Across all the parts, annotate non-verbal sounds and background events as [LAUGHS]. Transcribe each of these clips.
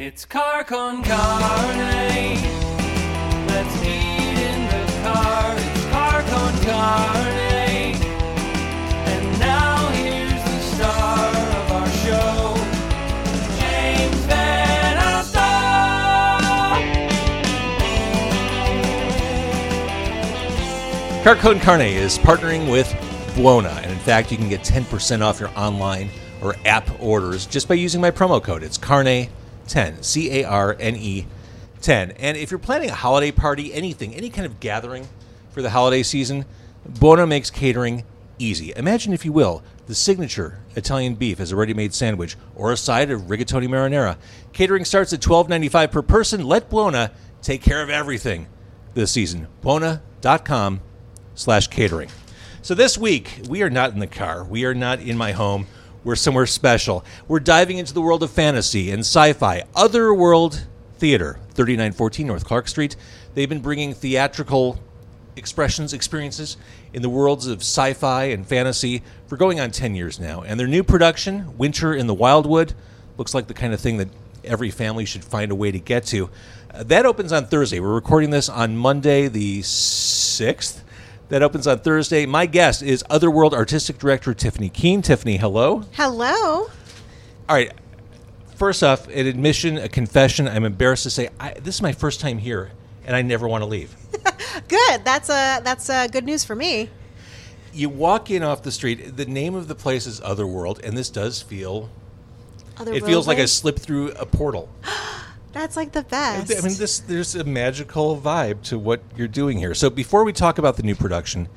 It's car con carne. Let's eat in the car. It's car con carne. And now here's the star of our show, James Van Alstyne. Car Con Carne is partnering with Buona, and in fact, you can get 10% off your online or app orders just by using my promo code. It's Carne10, C A R N E 10. And if you're planning a holiday party, anything, any kind of gathering for the holiday season, Buona makes catering easy. Imagine, if you will, the signature Italian beef as a ready made sandwich or a side of rigatoni marinara. Catering starts at $12.95 per person. Let Buona take care of everything this season. Buona.com slash catering. So this week, we are not in the car. We are not in my home. We're somewhere special. We're diving into the world of fantasy and sci-fi, otherworld theater, 3914 North Clark Street. They've been bringing theatrical expressions, experiences in the worlds of sci-fi and fantasy for going on 10 years now. And their new production, Winter in the Wildwood, looks like the kind of thing that every family should find a way to get to. Uh, that opens on Thursday. We're recording this on Monday the 6th. That opens on Thursday. My guest is Otherworld Artistic Director Tiffany Keene. Tiffany, hello. Hello. All right. First off, an admission, a confession. I'm embarrassed to say I, this is my first time here, and I never want to leave. [LAUGHS] Good. That's a that's a good news for me. You walk in off the street. The name of the place is Otherworld, and this does feel. It feels like I slipped through a portal. [GASPS] [GASPS] That's like the best. I mean, this there's a magical vibe to what you're doing here. So before we talk about the new production,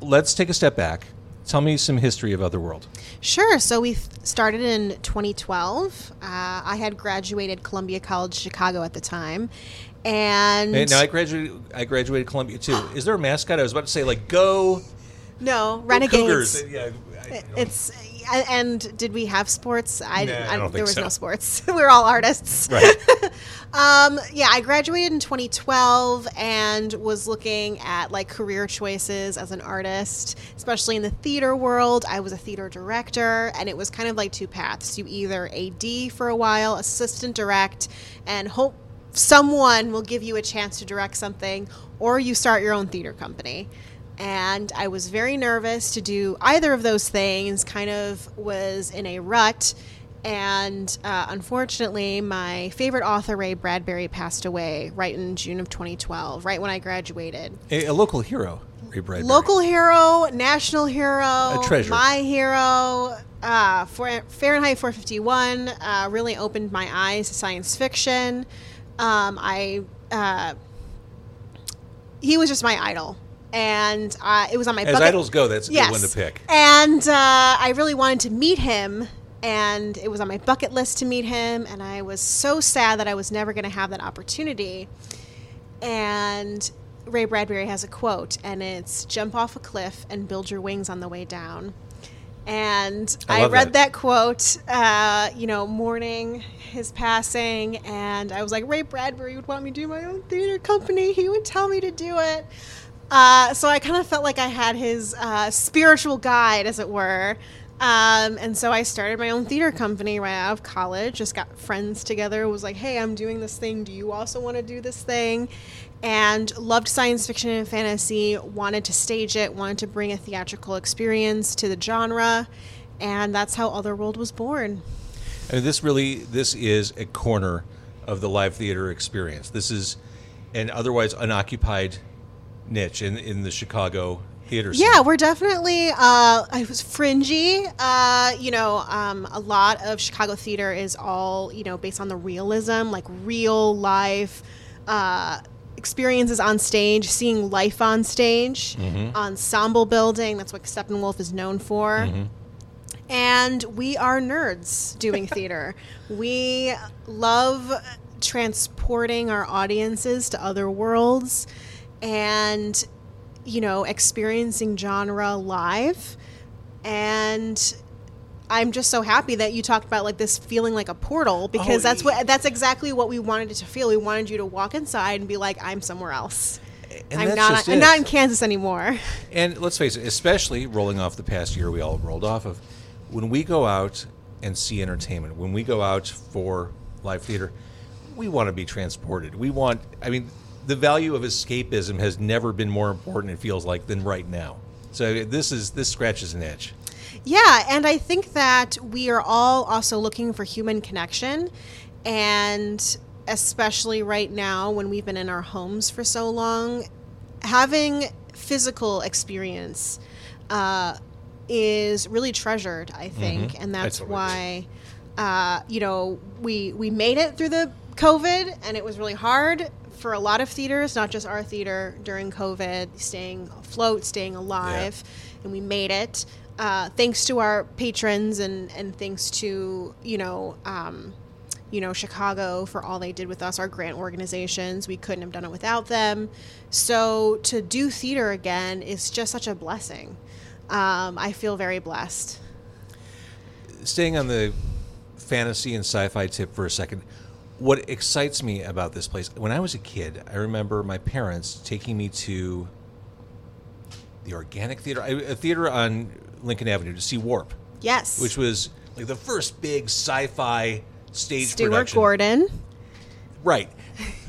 let's take a step back. Tell me some history of Otherworld. Sure. So we started in 2012. Uh, I had graduated Columbia College Chicago at the time, and Hey, Now I graduated. I graduated Columbia too. Is there a mascot? I was about to say like go no go Renegades. Cougars. Yeah, I- It's and did we have sports? I, Nah, I don't think there was so. no sports. we [LAUGHS] were all artists. right. [LAUGHS] Um, yeah, I graduated in 2012 and was looking at like career choices as an artist, especially in the theater world. I was a theater director, and it was kind of like two paths. You either AD for a while, assistant direct, and hope someone will give you a chance to direct something, or you start your own theater company. And I was very nervous to do either of those things, kind of was in a rut. And uh, unfortunately, my favorite author, Ray Bradbury, passed away right in June of 2012, right when I graduated. a, a local hero, Ray Bradbury. Local hero, national hero, A treasure. my hero. Uh, Fahrenheit 451 uh, really opened my eyes to science fiction. Um, I uh, he was just my idol, and uh, it was on my As bucket. idols go, that's a yes. good one to pick. And uh, I really wanted to meet him, and it was on my bucket list to meet him, and I was so sad that I was never going to have that opportunity. And Ray Bradbury has a quote, and it's "Jump off a cliff and build your wings on the way down." And I I, read that. that, quote, uh, you know, mourning his passing, and I was like, Ray Bradbury would want me to do my own theater company. He would tell me to do it. Uh, so I kind of felt like I had his uh, spiritual guide, as it were. Um, and so I started my own theater company right out of college. Just got friends together. Was like, hey, I'm doing this thing. Do you also want to do this thing? And loved science fiction and fantasy. Wanted to stage it. Wanted to bring a theatrical experience to the genre. And that's how Otherworld was born. Mean, this really this is a corner of the live theater experience. This is an otherwise unoccupied niche in in the Chicago theater scene. Yeah, we're definitely. Uh, I was fringy. Uh, you know, um, a lot of Chicago theater is all you know based on the realism, like real life uh, experiences on stage, seeing life on stage, ensemble building. That's what Steppenwolf is known for. And we are nerds doing [LAUGHS] theater. we love transporting our audiences to other worlds and, you know, experiencing genre live. And I'm just so happy that you talked about like this feeling like a portal oh, because Oh, that's what that's exactly what we wanted it to feel. We wanted you to walk inside and be like, I'm somewhere else. And I'm not I'm not in Kansas anymore. [LAUGHS] And let's face it, especially rolling off the past year we all rolled off of, when we go out and see entertainment, when we go out for live theater, we want to be transported. We want, I mean, the value of escapism has never been more important. It feels like than right now. So this is this scratches an itch. Yeah, and I think that we are all also looking for human connection. And especially right now, when we've been in our homes for so long, having physical experience uh, is really treasured, I think. And that's why, uh, you know, we, we made it through the COVID, and it was really hard for a lot of theaters, not just our theater during COVID, staying afloat, staying alive, and we made it. Uh, thanks to our patrons and, and thanks to you know um, you know Chicago for all they did with us, our grant organizations. We couldn't have done it without them. So to do theater again is just such a blessing. Um, I feel very blessed. Staying on the fantasy and sci-fi tip for a second, what excites me about this place? When I was a kid, I remember my parents taking me to the Organic Theater, a theater on Lincoln Avenue, to see Warp. Yes, which was like the first big sci-fi stage Stuart production. Gordon. Right.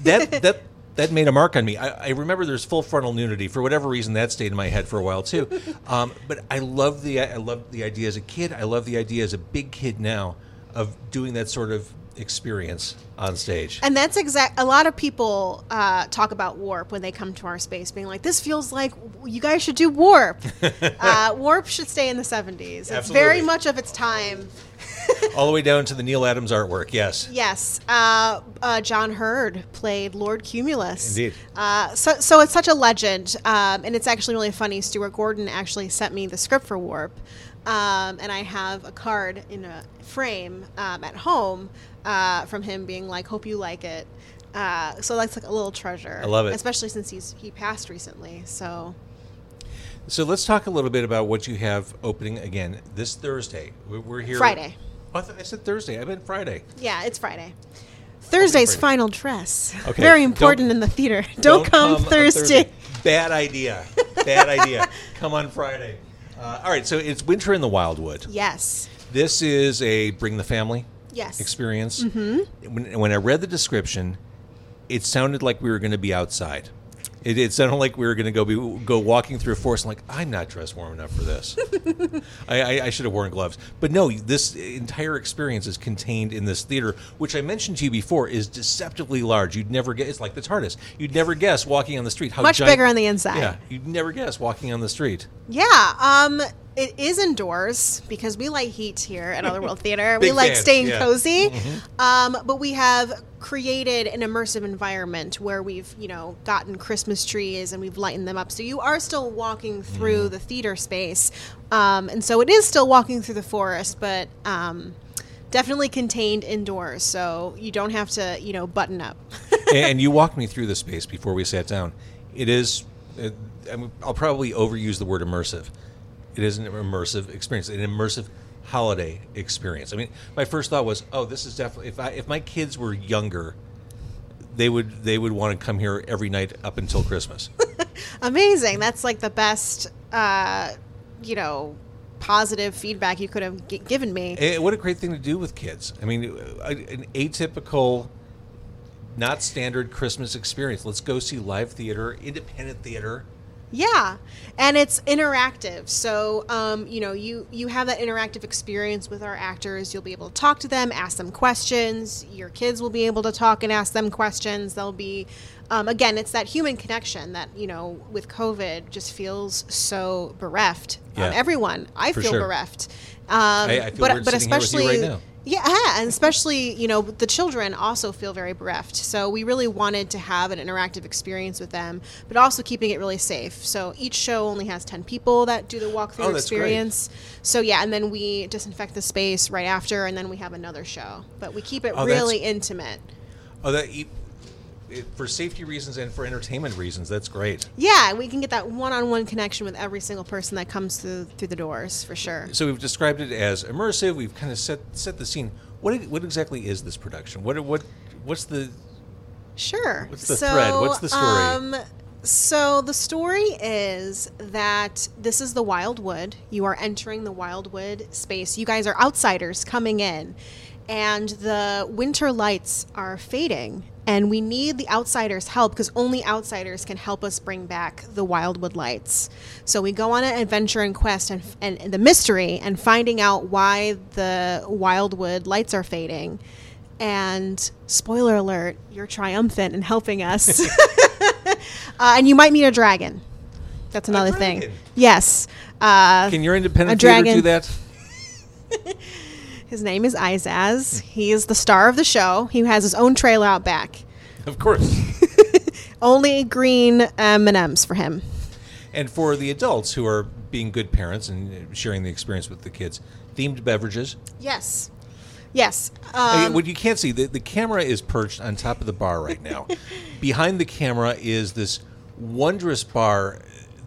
That [LAUGHS] that that made a mark on me. I, I remember there's full frontal nudity for whatever reason that stayed in my head for a while too. [LAUGHS] Um, but I love the I love the idea as a kid. I love the idea as a big kid now of doing that sort of experience on stage. And that's exact. A lot of people uh, talk about Warp when they come to our space, being like, "This feels like you guys should do Warp. [LAUGHS] uh, Warp should stay in the '70s. It's very much of its time." [LAUGHS] All the way down to the Neal Adams artwork. Yes. Yes, uh, uh, John Heard played Lord Cumulus. Indeed. Uh, so, so it's such a legend, um, and it's actually really funny. Stuart Gordon actually sent me the script for Warp, um, and I have a card in a frame um, at home uh, from him being like, "Hope you like it." Uh, so that's like a little treasure. I love it. especially since he's he passed recently. So So let's talk a little bit about what you have opening again this Thursday. We- We're here Friday. Oh, I, thought I said Thursday. I meant Friday. yeah, it's Friday. Thursday's Friday. final dress. Okay, Very don't- important in the theater. [LAUGHS] Don't, come, on Thursday. Bad idea. Bad idea. Come on Friday. Uh, all right, so it's Winter in the Wildwood. Yes. This is a bring the family Yes. experience. Mm-hmm. When, when I read the description, it sounded like we were going to be outside. It, it sounded like we were going to go be, go walking through a forest. I'm like, I'm not dressed warm enough for this. [LAUGHS] I, I, I should have worn gloves. But no, this entire experience is contained in this theater, which I mentioned to you before is deceptively large. You'd never get. It's like the TARDIS. You'd never guess walking on the street how Much giant- bigger on the inside. Yeah, you'd never guess walking on the street. Yeah, um, it is indoors because we like heat here at Otherworld Theater. we like fans, staying yeah. cozy, um, but we have created an immersive environment where we've you know gotten Christmas trees and we've lightened them up. So you are still walking through the theater space, um, and so it is still walking through the forest, but. Um, Definitely contained indoors, so you don't have to, you know, button up. [LAUGHS] and you walked me through the space before we sat down. It is, uh, I mean, I'll probably overuse the word immersive. It is an immersive experience, an immersive holiday experience. I mean, my first thought was, oh, this is definitely if I if my kids were younger, they would they would want to come here every night up until Christmas. [LAUGHS] Amazing. That's like the best, uh, you know, positive feedback you could have g- given me. Eh, what a great thing to do with kids. I mean, an atypical, not standard Christmas experience. Let's go see live theater, independent theater. Yeah, and it's interactive. So, um, you know, you you have that interactive experience with our actors. You'll be able to talk to them, ask them questions. Your kids will be able to talk and ask them questions. They'll be, um, again, it's that human connection that you know with COVID just feels so bereft. Yeah. Um, everyone, I For feel sure. bereft. Um, I- I feel but but sitting here with you especially right now. Yeah, uh-huh, and especially you know the children also feel very bereft. So we really wanted to have an interactive experience with them, but also keeping it really safe. So each show only has ten people that do the walkthrough Oh, that's great. experience. So yeah, and then we disinfect the space right after, and then we have another show. But we keep it Oh, really intimate. Oh, that for safety reasons and for entertainment reasons, that's great. Yeah, we can get that one-on-one connection with every single person that comes through through the doors for sure. So we've described it as immersive. We've kind of set set the scene. What what exactly is this production? What what what's the Sure. What's the thread? What's the story? Um, so the story is that this is the Wildwood. You are entering the Wildwood space. You guys are outsiders coming in. and the winter lights are fading. And we need the outsiders' help because only outsiders can help us bring back the Wildwood lights. So we go on an adventure and quest and, and, and the mystery and finding out why the Wildwood lights are fading. And spoiler alert, you're triumphant in helping us. [LAUGHS] uh, and you might meet a dragon. That's another thing. Yes. Uh, Can your independent theater dragon. do that? [LAUGHS] his name is Izaz. He is the star of the show. He has his own trailer out back. Of course. [LAUGHS] Only green M&Ms for him. and for the adults who are being good parents and sharing the experience with the kids, themed beverages. Yes. Yes. Uh, Um, what you can't see, the, the camera is perched on top of the bar right now. [LAUGHS] Behind the camera is this wondrous bar,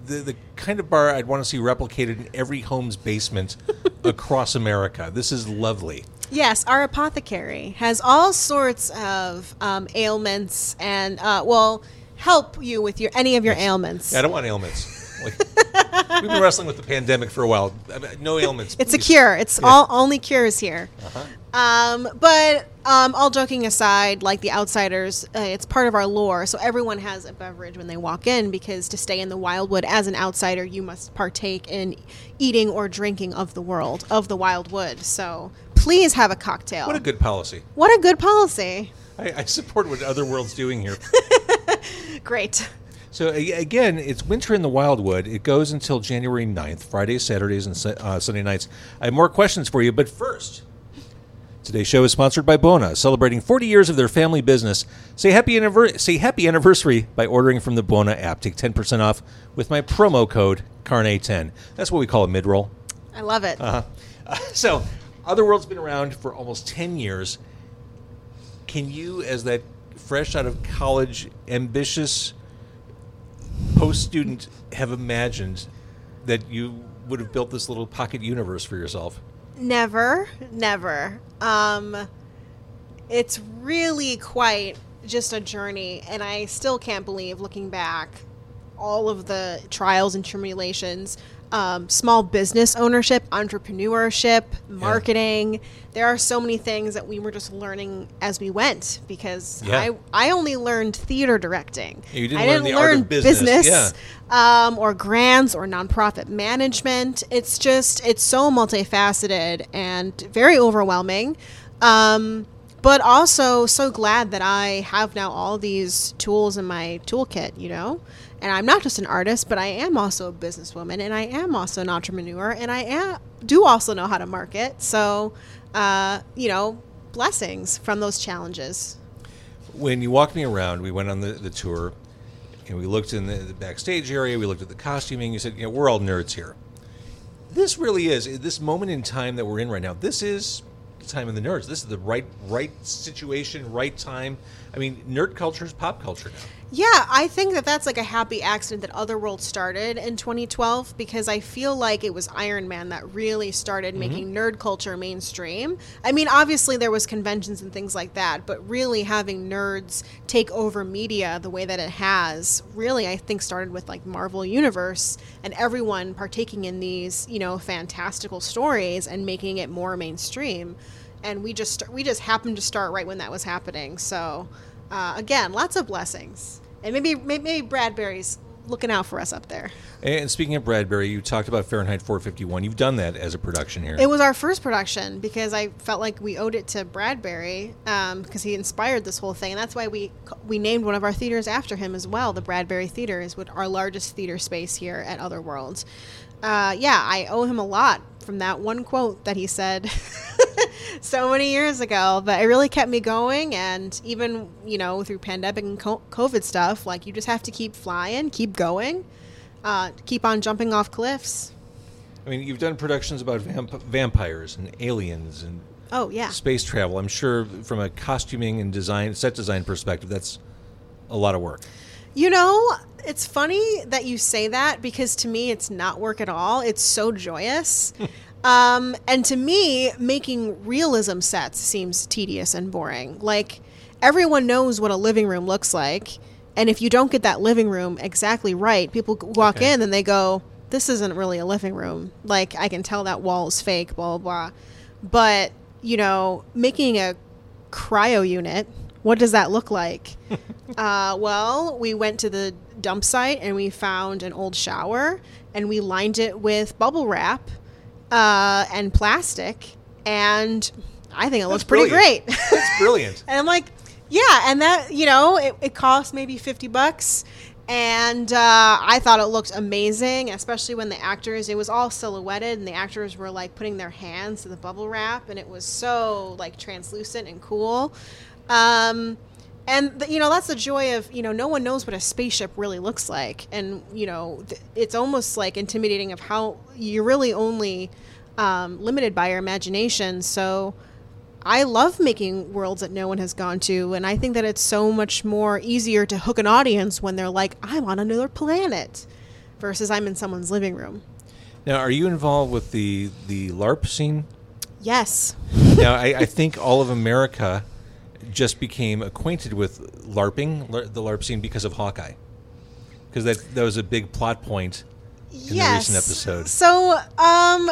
the, the kind of bar I'd want to see replicated in every home's basement [LAUGHS] across America. This is lovely. yes, our apothecary has all sorts of um, ailments and, uh, well, help you with your any of your ailments. I don't want ailments. Like, we've been wrestling with the pandemic for a while. I mean, No ailments. It's a cure. It's all only cures here. Uh-huh. Um, but um, all joking aside, like the outsiders, uh, it's part of our lore. So everyone has a beverage when they walk in because to stay in the wildwood as an outsider, you must partake in eating or drinking of the world of the wildwood. So please have a cocktail. What a good policy. what a good policy. I, I support what Otherworld's doing here. [LAUGHS] Great. So again, it's winter in the Wildwood. It goes until January 9th, Fridays, Saturdays, and uh, Sunday nights. I have more questions for you, but first, today's show is sponsored by Buona, celebrating 40 years of their family business. Say happy anniver- say happy anniversary by ordering from the Buona app. Take 10% off with my promo code Carne10. That's what we call a mid-roll. I love it. Uh, [LAUGHS] so, Otherworld's been around for almost 10 years. Can you, as that fresh out of college, ambitious post student, have imagined that you would have built this little pocket universe for yourself? Never, never. Um, it's really quite just a journey, and I still can't believe, looking back, all of the trials and tribulations. Um, small business ownership, entrepreneurship, marketing. There are so many things that we were just learning as we went because Yeah. I I only learned theater directing. You didn't I learn didn't the art of learn business, yeah. um, or grants or nonprofit management. It's just it's so multifaceted and very overwhelming. Um, but also so glad that I have now all these tools in my toolkit, you know? And I'm not just an artist, but I am also a businesswoman and I am also an entrepreneur and I am, do also know how to market. So, uh, you know, blessings from those challenges. When you walked me around, we went on the, the tour, and we looked in the, the backstage area. We looked at the costuming. You said, "You know, we're all nerds here." This really is this moment in time that we're in right now. This is the time of the nerds. This is the right right situation, right time. I mean, nerd culture is pop culture now. Yeah, I think that that's like a happy accident that Otherworld started in 2012 because I feel like it was Iron Man that really started making nerd culture mainstream. I mean, obviously there was conventions and things like that, but really having nerds take over media the way that it has, really I think started with like Marvel Universe and everyone partaking in these, you know, fantastical stories and making it more mainstream. And we just we just happened to start right when that was happening. So, uh, again, lots of blessings. And maybe, maybe Bradbury's looking out for us up there. And speaking of Bradbury, you talked about Fahrenheit 451. You've done that as a production here. It was our first production because I felt like we owed it to Bradbury um, because he inspired this whole thing, and that's why we we named one of our theaters after him as well. The Bradbury Theater is what our largest theater space here at Otherworld. Uh, yeah, I owe him a lot from that one quote that he said [LAUGHS] so many years ago. But it really kept me going, and even you know through pandemic and COVID stuff, like you just have to keep flying, keep going, uh, keep on jumping off cliffs. I mean, you've done productions about vamp- vampires and aliens and Oh yeah. space travel. I'm sure from a costuming and design, set design perspective, that's a lot of work. You know, it's funny that you say that because to me it's not work at all. It's so joyous. [LAUGHS] um, and to me, making realism sets seems tedious and boring. Like, everyone knows what a living room looks like. And if you don't get that living room exactly right, people walk Okay. in and they go, This isn't really a living room. Like, I can tell that wall is fake, blah, blah, blah. But you know, making a cryo unit. What does that look like? [LAUGHS] uh, well, we went to the dump site and we found an old shower and we lined it with bubble wrap uh, and plastic, and I think it looks pretty brilliant. great. That's brilliant. [LAUGHS] And I'm like, yeah, and that you know, it, it cost maybe fifty bucks, and uh, I thought it looked amazing, especially when the actors. It was all silhouetted, and the actors were like putting their hands to the bubble wrap, and it was so like translucent and cool. Um, and the, you know that's the joy of you know no one knows what a spaceship really looks like, and you know th- it's almost like intimidating of how you're really only um, limited by your imagination. So. I love making worlds that no one has gone to, and I think that it's so much more easier to hook an audience when they're like, "I'm on another planet," versus I'm in someone's living room. Now, are you involved with the the LARP scene? Yes, now, I, I think all of America just became acquainted with LARPing, the LARP scene, because of Hawkeye. Because that that was a big plot point in the recent episode. So, um,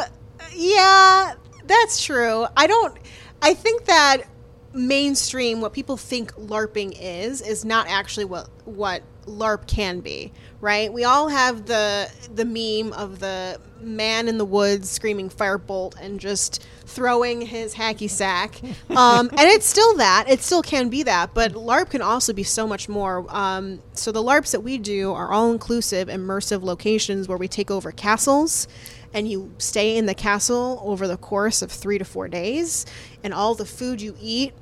yeah, that's true. I don't. I think that mainstream, what people think LARPing is, is not actually what what LARP can be. Right? We all have the the meme of the man in the woods screaming firebolt and just throwing his hacky sack. [LAUGHS] Um, and it's still that. It still can be that. But LARP can also be so much more. Um, so the LARPs that we do are all inclusive, immersive locations where we take over castles and you stay in the castle over the course of three to four days. And all the food you eat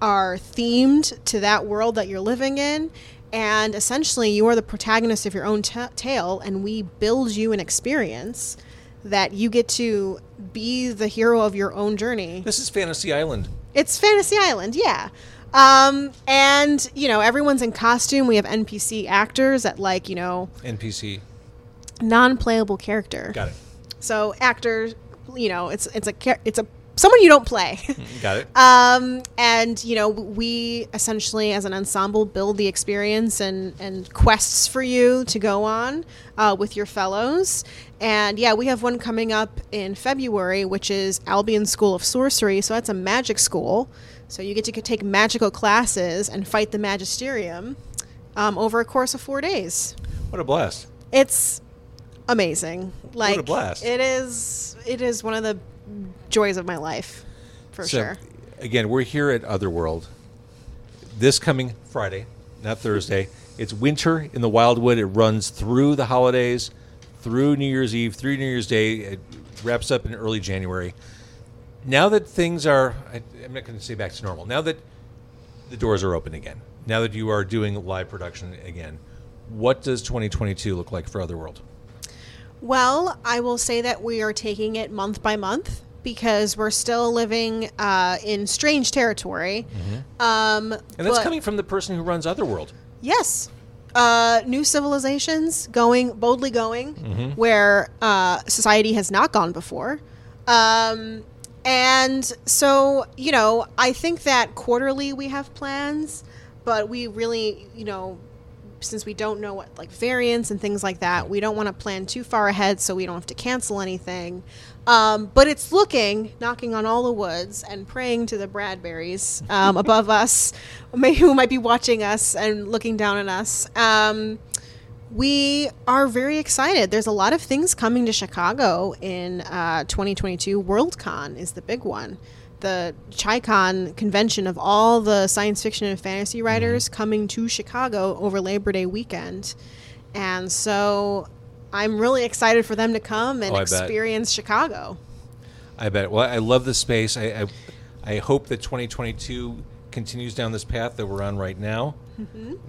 are themed to that world that you're living in. And essentially, you are the protagonist of your own ta tale, and we build you an experience that you get to be the hero of your own journey. This is Fantasy Island. It's Fantasy Island, yeah. Um, and you know, everyone's in costume. We have NPC actors that like you know NPC. non-playable character. Got it. So actors, you know, it's it's a it's a someone you don't play. [LAUGHS] Got it. Um, and you know, we essentially, as an ensemble, build the experience and and quests for you to go on uh, with your fellows. And yeah, we have one coming up in February, which is Albion School of Sorcery. So that's a magic school. So you get to take magical classes and fight the magisterium um, over a course of four days. what a blast. It's amazing. Like blast. it is. It is one of the joys of my life, for So, sure. Again, we're here at Otherworld. This coming Friday, not Thursday. It's winter in the Wildwood. It runs through the holidays, through New Year's Eve, through New Year's Day. It wraps up in early January. Now that things are, I, I'm not going to say back to normal. Now that the doors are open again, now that you are doing live production again, what does 2022 look like for Otherworld? Well, I will say that we are taking it month by month because we're still living uh, in strange territory. Um, And that's but- coming from the person who runs Otherworld. Yes. Uh, new civilizations going boldly going where uh, society has not gone before. Um, and so, you know, I think that quarterly we have plans, but we really, you know, since we don't know what like variants and things like that, we don't want to plan too far ahead so we don't have to cancel anything. Um, but it's looking, knocking on all the woods and praying to the Bradburys um, [LAUGHS] above us, may, who might be watching us and looking down on us. Um, we are very excited. There's a lot of things coming to Chicago in uh, 2022. WorldCon is the big one. The ChiCon convention of all the science fiction and fantasy writers coming to Chicago over Labor Day weekend. And so I'm really excited for them to come and Oh, I bet. experience Chicago. I bet. Well, I love this space. I, I, I hope that 2022 continues down this path that we're on right now,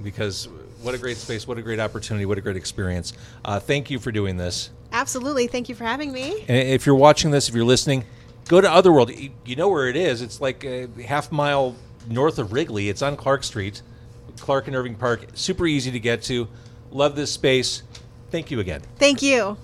because what a great space, what a great opportunity, what a great experience. Uh, thank you for doing this. Absolutely. Thank you for having me. And if you're watching this, if you're listening, go to Otherworld. You, you know where it is. It's like a half mile north of Wrigley. It's on Clark Street, Clark and Irving Park. Super easy to get to. Love this space. Thank you again. Thank you.